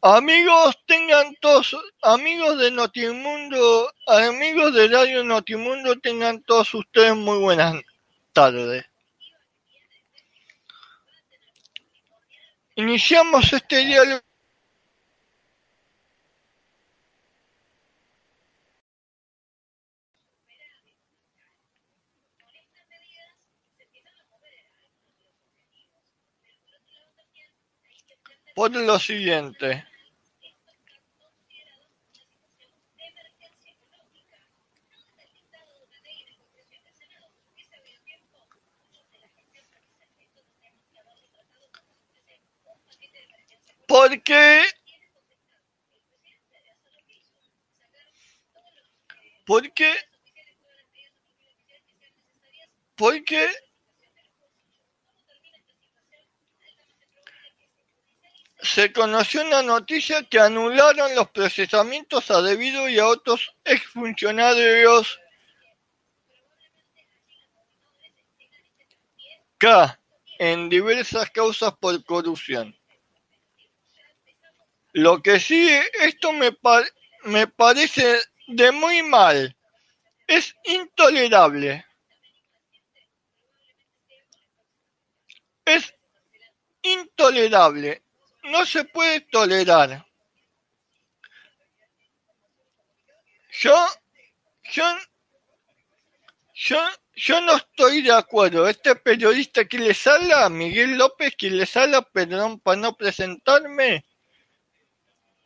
Amigos, tengan todos, amigos de Notimundo, amigos de Radio Notimundo, tengan todos ustedes muy buenas tardes. Iniciamos este diálogo por lo siguiente. Porque porque porque se conoció una noticia que anularon los procesamientos a Debido y a otros exfuncionarios K en diversas causas por corrupción. Lo que sí, esto me, me parece de muy mal. Es intolerable. Es intolerable no se puede tolerar. Yo, yo, yo, yo no estoy de acuerdo. Este periodista que les habla, Miguel López, que les habla, perdón para no presentarme,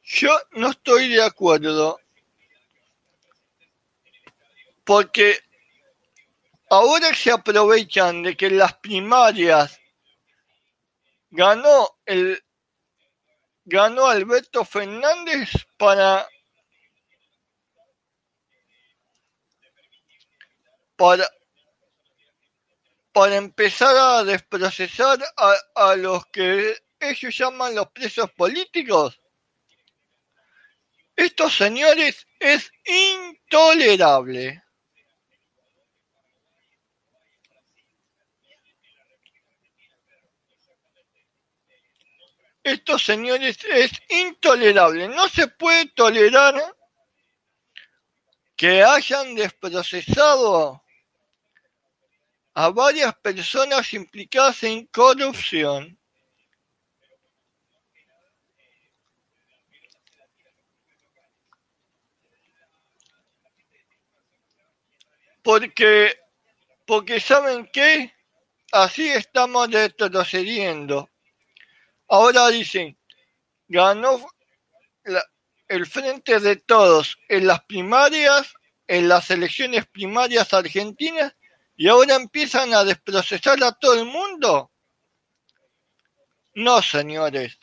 yo no estoy de acuerdo. Porque ahora se aprovechan de que las primarias ganó el ganó Alberto Fernández para para para empezar a desprocesar a, a los que ellos llaman los presos políticos. Estos señores es intolerable. Estos señores es intolerable. No se puede tolerar que hayan desprocesado a varias personas implicadas en corrupción. Porque, porque saben que así estamos retrocediendo. Ahora dicen, ganó el frente de todos en las primarias, en las elecciones primarias argentinas, y ahora empiezan a desprocesar a todo el mundo. No, señores.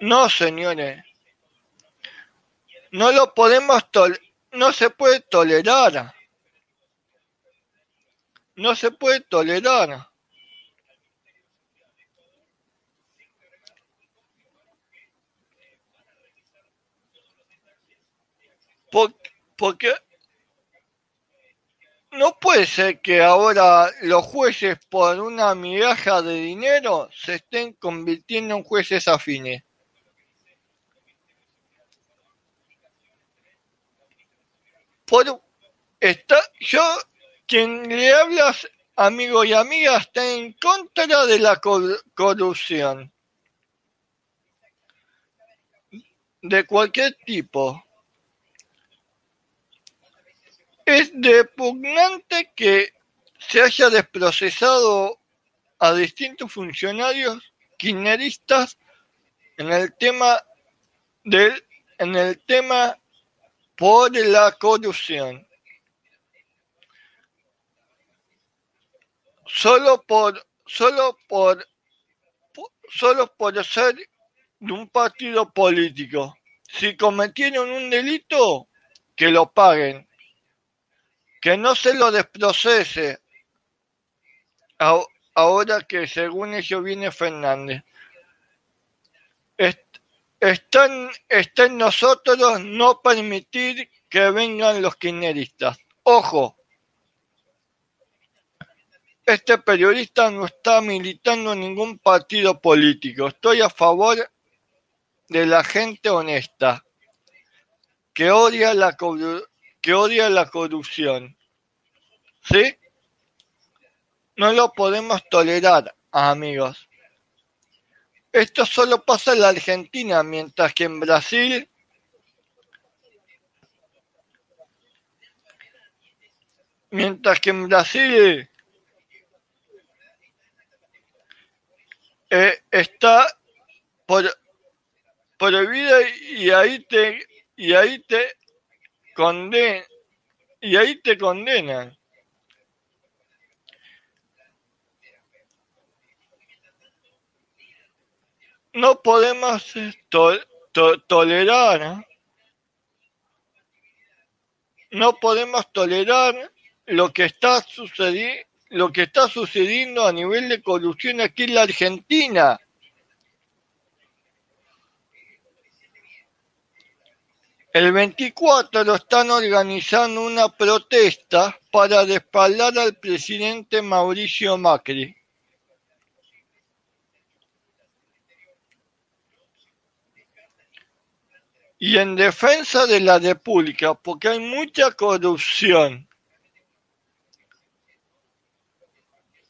No, señores. No lo podemos tolerar. No se puede tolerar. No se puede tolerar. Porque no puede ser que ahora los jueces por una migaja de dinero se estén convirtiendo en jueces afines. Por, está, yo, quien le hablas, amigo y amiga, está en contra de la corrupción. De cualquier tipo. Es repugnante que se haya desprocesado a distintos funcionarios kirchneristas en el tema del en el tema por la corrupción. Solo por solo por solo por ser de un partido político. Si cometieron un delito, que lo paguen que no se lo desprocese ahora que según ello viene Fernández. Está en, nosotros no permitir que vengan los kirchneristas. Ojo, este periodista no está militando en ningún partido político. Estoy a favor de la gente honesta, que odia la, odia la corrupción. ¿Sí? No lo podemos tolerar, amigos. Esto solo pasa en la Argentina, mientras que en Brasil mientras que en Brasil eh, está por prohibida y ahí te y ahí te conden y ahí te condenan no podemos tolerar no podemos tolerar lo que está sucediendo lo que está sucediendo a nivel de corrupción aquí en la Argentina. El 24 están organizando una protesta para respaldar al presidente Mauricio Macri. Y en defensa de la República, porque hay mucha corrupción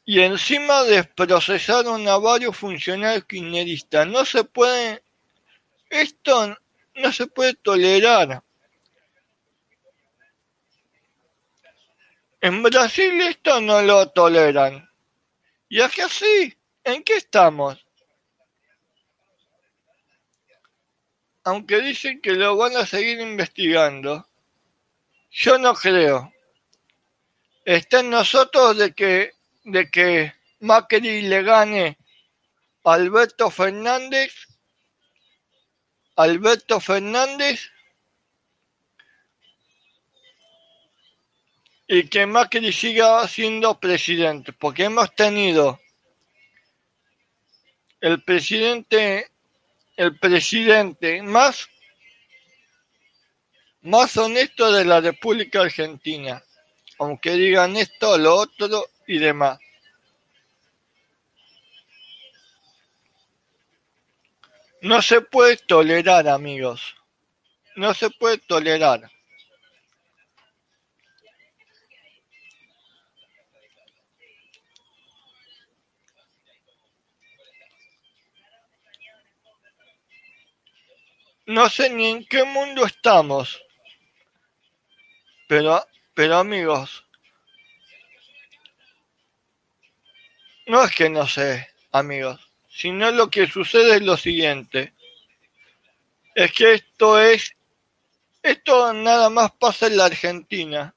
y encima desprocesaron a varios funcionarios kirchneristas. No se puede, esto no se puede tolerar. En Brasil esto no lo toleran. Y es que así, ¿en qué estamos? Aunque dicen que lo van a seguir investigando, yo no creo. Está en nosotros de que de que Macri le gane a Alberto Fernández, Alberto Fernández y que Macri siga siendo presidente, porque hemos tenido el presidente, el presidente más, más honesto de la República Argentina. Aunque digan esto lo otro, y demás. No se puede tolerar, amigos. No se puede tolerar. No sé ni en qué mundo estamos. Pero, pero amigos, No es que no sé, amigos, sino lo que sucede es lo siguiente. Es que esto es, esto nada más pasa en la Argentina.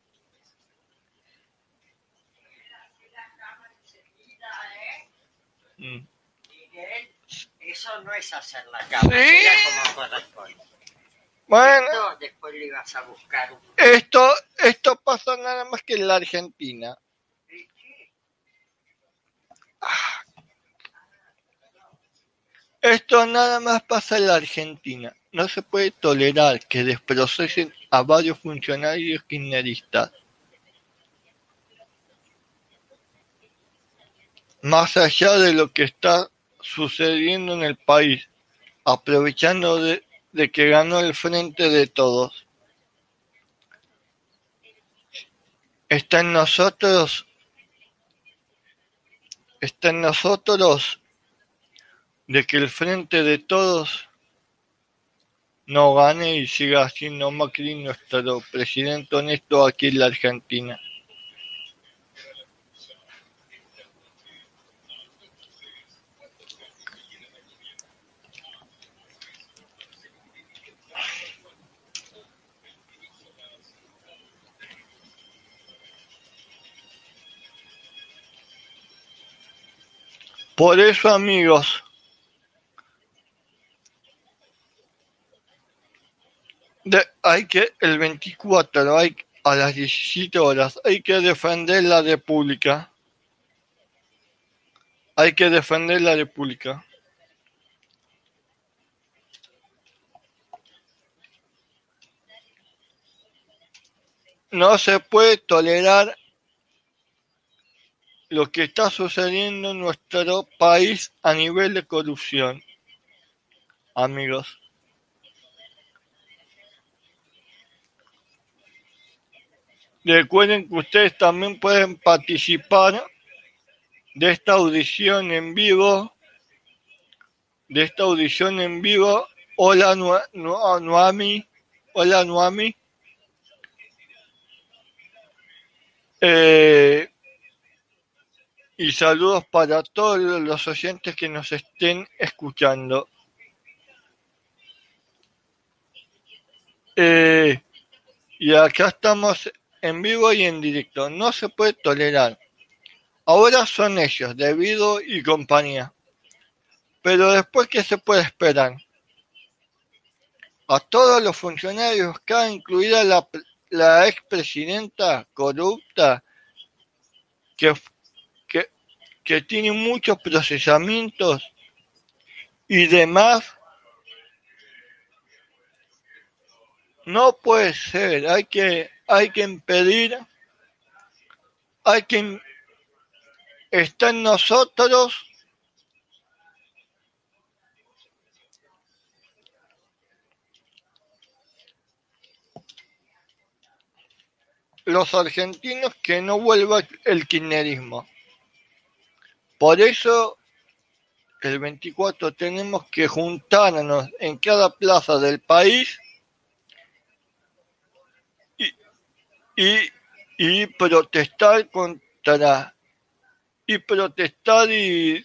Mm. Eso no es hacer la cama, ¿Sí? como corresponde. Bueno, esto, después le ibas a buscar un... esto, esto pasa nada más que en la Argentina. Esto nada más pasa en la Argentina. No se puede tolerar que desprocesen a varios funcionarios kirchneristas. Más allá de lo que está sucediendo en el país, aprovechando de, de que ganó el frente de todos. Está en nosotros está en nosotros de que el frente de todos no gane y siga siendo Macri nuestro presidente honesto aquí en la Argentina. Por eso, amigos, hay que, el 24, hay, a las 17 horas, hay que defender la República. Hay que defender la República. No se puede tolerar lo que está sucediendo en nuestro país a nivel de corrupción, amigos. Recuerden que ustedes también pueden participar de esta audición en vivo, de esta audición en vivo. Hola Noami, hola Noami. Eh, y saludos para todos los oyentes que nos estén escuchando. Eh, y acá estamos en vivo y en directo. No se puede tolerar. Ahora son ellos, debido y compañía. Pero después, ¿qué se puede esperar? A todos los funcionarios, que incluida la, la expresidenta corrupta, que tiene muchos procesamientos y demás, no puede ser, hay que hay que impedir, hay que está en nosotros los argentinos que no vuelva el kirchnerismo. Por eso el 24 tenemos que juntarnos en cada plaza del país y, y protestar contra y protestar y,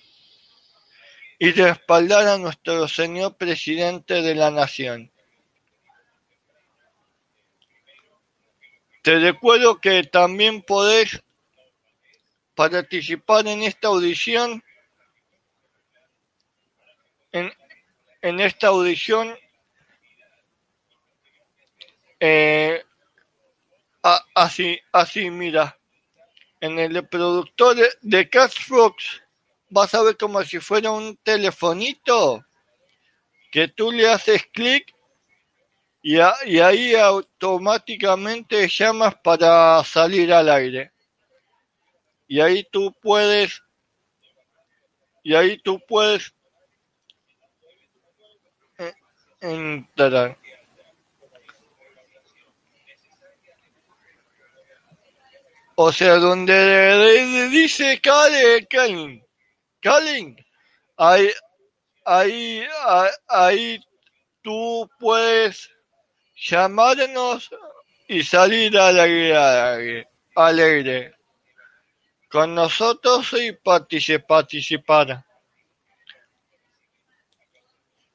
y respaldar a nuestro señor presidente de la nación. Te recuerdo que también podés participar en esta audición, en, en esta audición eh, así, así, mira. En el reproductor de, de Fox vas a ver como si fuera un telefonito que tú le haces clic y, y, ahí automáticamente llamas para salir al aire. Y ahí tú puedes, y ahí tú puedes eh, entrar. O sea, donde dice Kalin, Kalin, ahí, ahí, ahí tú puedes llamarnos y salir alegre, alegre con nosotros y participar.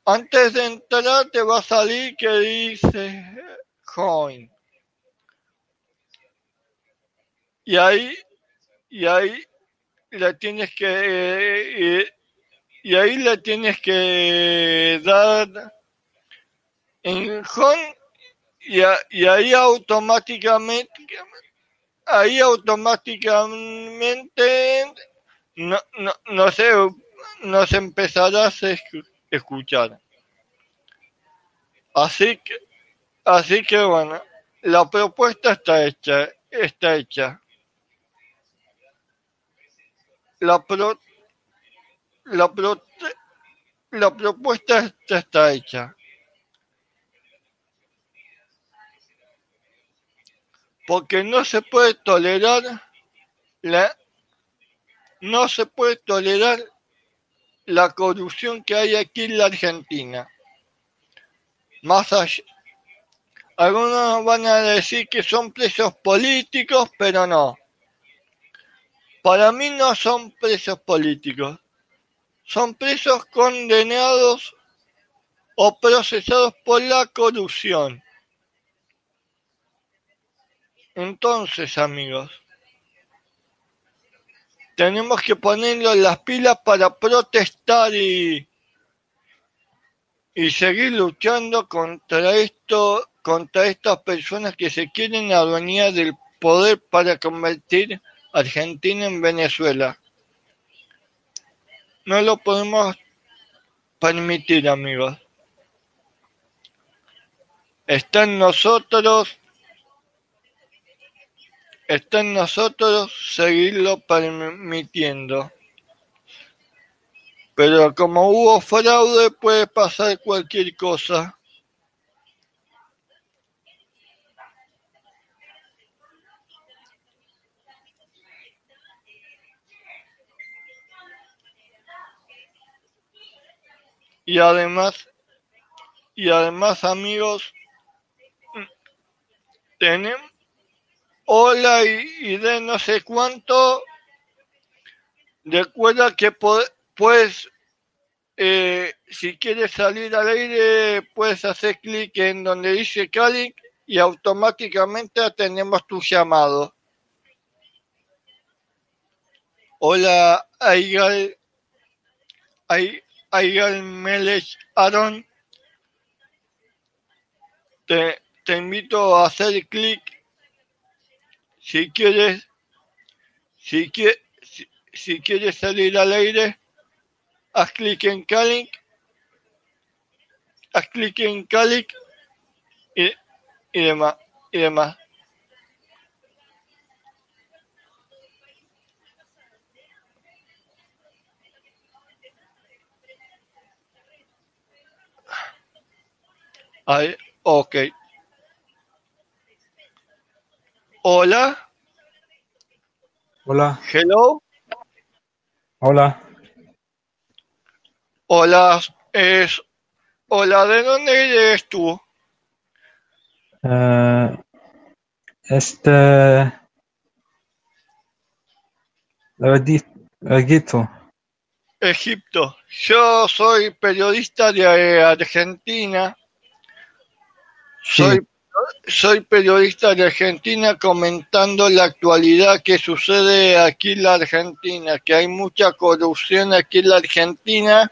Antes de entrar te va a salir que dice join. Y ahí y ahí le tienes que y ahí le tienes que dar en home y, y ahí automáticamente ahí automáticamente no, no, no sé nos empezarás a escuchar. Así que así que bueno la propuesta está hecha está hecha la, pro, la, pro, la propuesta está hecha. Porque no se puede tolerar la no se puede tolerar la corrupción que hay aquí en la Argentina. Más allá, algunos van a decir que son presos políticos, pero no. Para mí no son presos políticos, son presos condenados o procesados por la corrupción. Entonces, amigos, tenemos que ponernos las pilas para protestar y, y seguir luchando contra esto, contra estas personas que se quieren adueñar del poder para convertir Argentina en Venezuela. No lo podemos permitir, amigos. Está en nosotros, está en nosotros seguirlo permitiendo. Pero como hubo fraude puede pasar cualquier cosa. Y además, y además amigos, tenemos hola y, de no sé cuánto. Recuerda que puedes, eh, si quieres salir al aire, puedes hacer clic en donde dice Cali y automáticamente tenemos tu llamado. Hola, Aigal, Aigal Melech Aaron. Te, te invito a hacer clic si quieres, si, quieres, si, quieres salir al aire, haz clic en Calling, haz clic en Calling y, y demás, y demás. Ahí, ok. Hola. Hola. Hello. Hola. Hola. Es, hola, ¿de dónde eres tú? Uh, este. Egipto. Egipto. Yo soy periodista de Argentina. Sí. Soy soy periodista de Argentina comentando la actualidad que sucede aquí en la Argentina, que hay mucha corrupción aquí en la Argentina,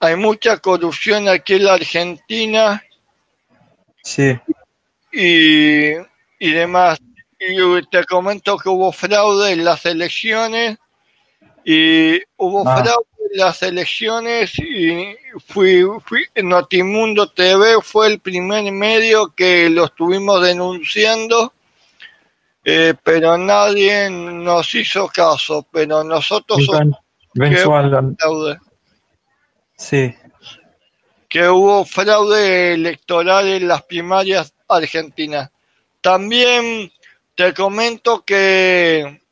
hay mucha corrupción aquí en la Argentina Sí. y, y demás. Y te comento que hubo fraude en las elecciones y hubo Ah. fraude las elecciones y fui, fui Notimundo TV fue el primer medio que lo estuvimos denunciando eh, pero nadie nos hizo caso pero nosotros somos fraude Sí. que hubo fraude electoral en las primarias argentinas. También te comento que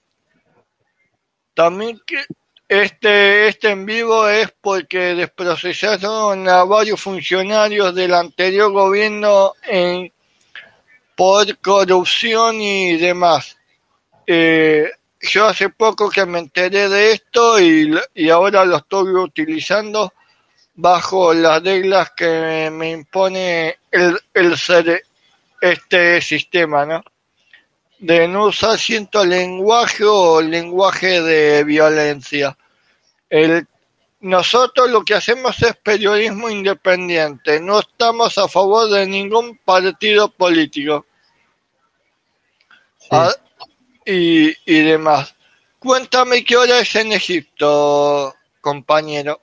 también que este, este en vivo es porque desprocesaron a varios funcionarios del anterior gobierno en, por corrupción y demás. Eh, yo hace poco que me enteré de esto y, y ahora lo estoy utilizando bajo las reglas que me impone el, el ser este sistema, ¿no? De no usar cierto lenguaje o lenguaje de violencia. El, nosotros lo que hacemos es periodismo independiente, no estamos a favor de ningún partido político sí. Ah, y, y demás. Cuéntame qué hora es en Egipto, compañero.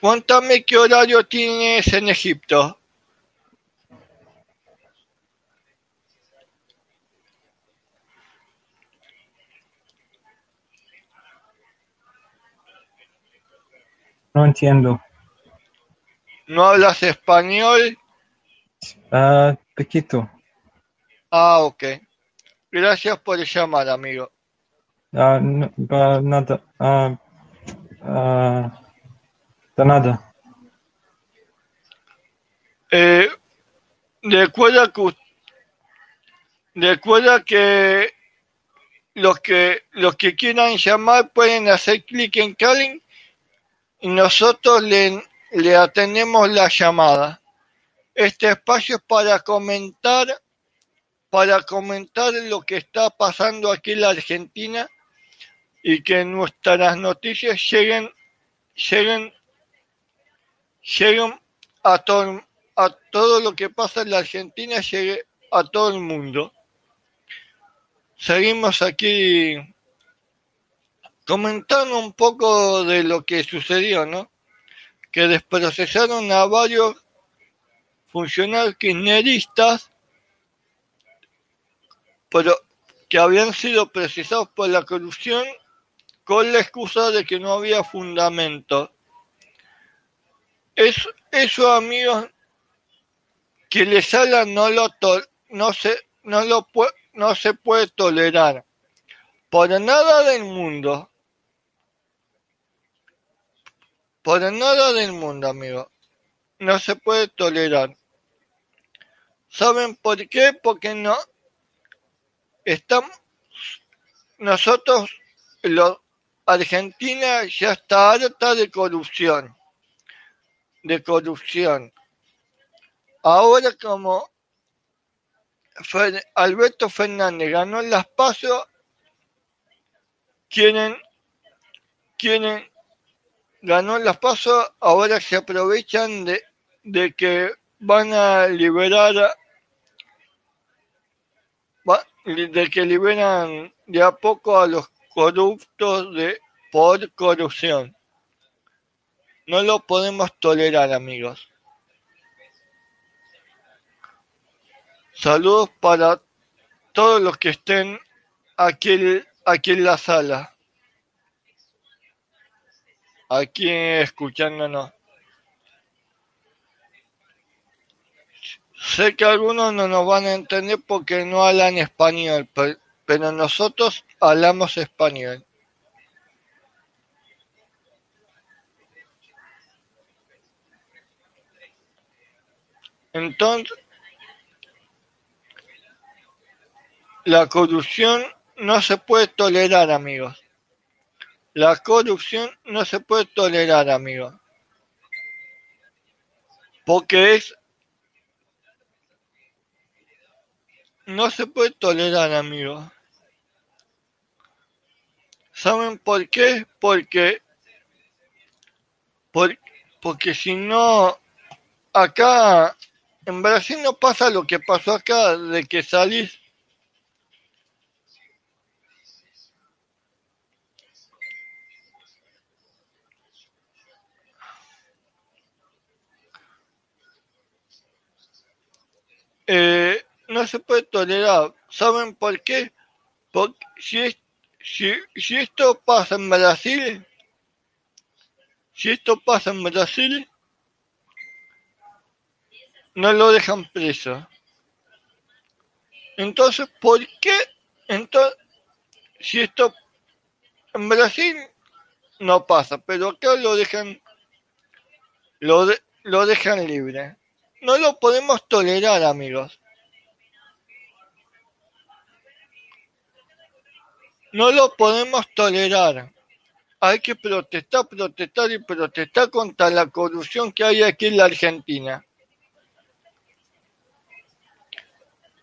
Cuéntame qué horario tienes en Egipto. No entiendo. ¿No hablas español? Ah, poquito. Ah, ok. Gracias por llamar, amigo. Ah, no, ah, nada. De nada. Eh, recuerda que recuerda que los que los que quieran llamar pueden hacer clic en calling y nosotros le, le atendemos la llamada. Este espacio es para comentar para comentar lo que está pasando aquí en la Argentina y que nuestras noticias lleguen lleguen lleguen a todo a todo lo que pasa en la Argentina llegue a todo el mundo. Seguimos aquí comentando un poco de lo que sucedió, ¿no? que desprocesaron a varios funcionarios kirchneristas pero que habían sido procesados por la corrupción con la excusa de que no había fundamento. Eso, eso amigos, que les habla no lo no se no lo no se puede tolerar por nada del mundo. Por nada del mundo, amigo. No se puede tolerar. ¿Saben por qué? Porque no estamos nosotros los Argentina ya está harta de corrupción. De corrupción. Ahora como Alberto Fernández ganó las pasos, quieren, quieren, ganó las pasos, ahora se aprovechan de, de que van a liberar de que liberan de a poco a los corruptos de por corrupción. No lo podemos tolerar, amigos. Saludos para todos los que estén aquí, aquí en la sala. Aquí escuchándonos. Sé que algunos no nos van a entender porque no hablan español, pero nosotros hablamos español. Entonces, la corrupción no se puede tolerar, amigos. La corrupción no se puede tolerar, amigos. Porque es No se puede tolerar, amigos. ¿Saben por qué? Porque, porque si no, acá en Brasil no pasa lo que pasó acá, de que salís eh, no se puede tolerar. ¿Saben por qué? Porque si, si, si esto pasa en Brasil, si esto pasa en Brasil, no lo dejan preso. Entonces, ¿por qué? Entonces, si esto en Brasil no pasa, pero acá lo dejan, lo, lo dejan libre. No lo podemos tolerar, amigos. No lo podemos tolerar. Hay que protestar, protestar y protestar contra la corrupción que hay aquí en la Argentina.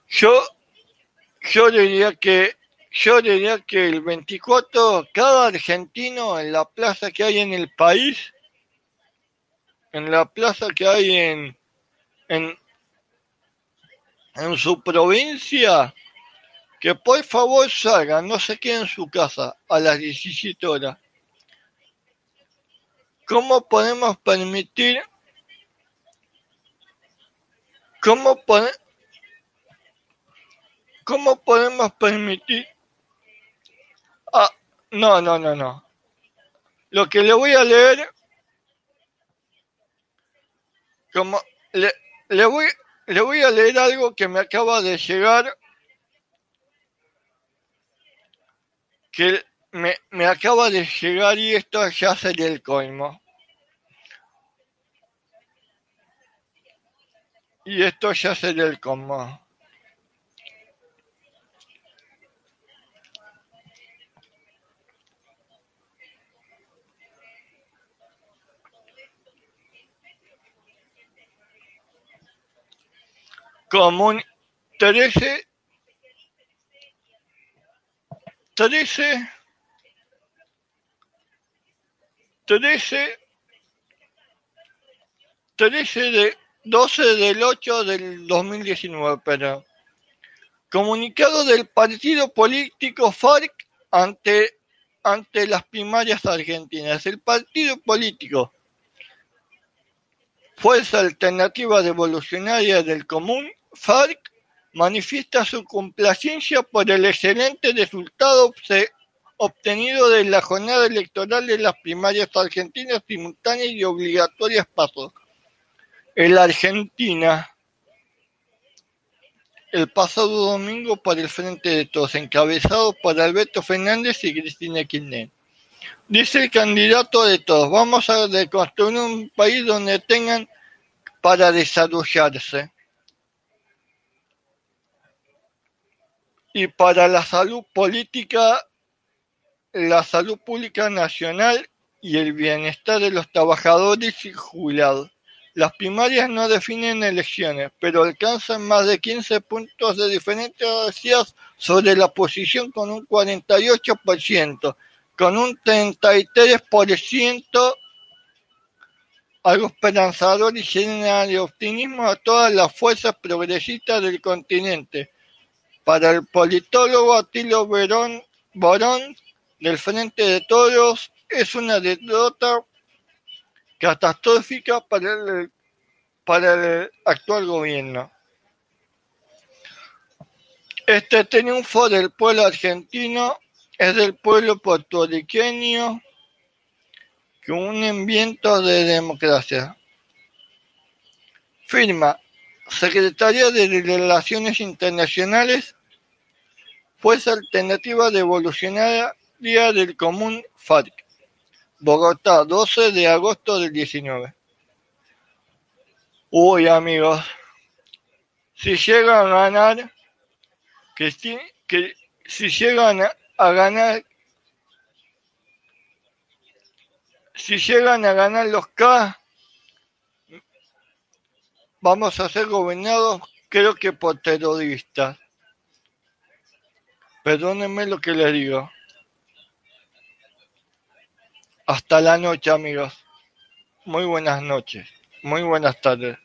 Yo, yo diría que yo diría que el 24 cada argentino en la plaza que hay en el país, en la plaza que hay en en, en su provincia, que por favor salgan, no se queden en su casa a las 17 horas. ¿Cómo podemos permitir? ¿Cómo, ¿Cómo podemos permitir? Ah, no, no, no, no. Lo que le voy a leer, como le, le voy, le voy a leer algo que me acaba de llegar que me, me acaba de llegar y esto ya sería el coimo. Y esto ya sería el colmo. Común 13 13, 13, 13 de 12 del 8 del 2019, pero comunicado del partido político FARC ante, ante las primarias argentinas. El partido político Fuerza Alternativa Revolucionaria del Común, FARC, manifiesta su complacencia por el excelente resultado obtenido de la jornada electoral de las primarias argentinas simultáneas y obligatorias pasos. En la Argentina, el pasado domingo por el Frente de Todos, encabezado por Alberto Fernández y Cristina Kirchner. Dice el candidato de todos, vamos a reconstruir un país donde tengan para desarrollarse. Y para la salud política, la salud pública nacional y el bienestar de los trabajadores y jubilados. Las primarias no definen elecciones, pero alcanzan más de 15 puntos de diferencia sobre la posición con un 48%, con un 33%, algo esperanzador y llena de optimismo a todas las fuerzas progresistas del continente. Para el politólogo Atilo Borón, del Frente de Todos, es una derrota catastrófica para el, para el actual gobierno. Este triunfo del pueblo argentino es del pueblo puertorriqueño con un viento de democracia. Firma Secretaría de Relaciones Internacionales, Fuerza Alternativa Revolucionaria del Común FARC. Bogotá, 12 de agosto del 19. Uy, amigos, si llegan a ganar, que, que si llegan a ganar, si llegan a ganar los K, vamos a ser gobernados, creo que por terroristas. Perdónenme lo que les digo. Hasta la noche, amigos. Muy buenas noches. Muy buenas tardes.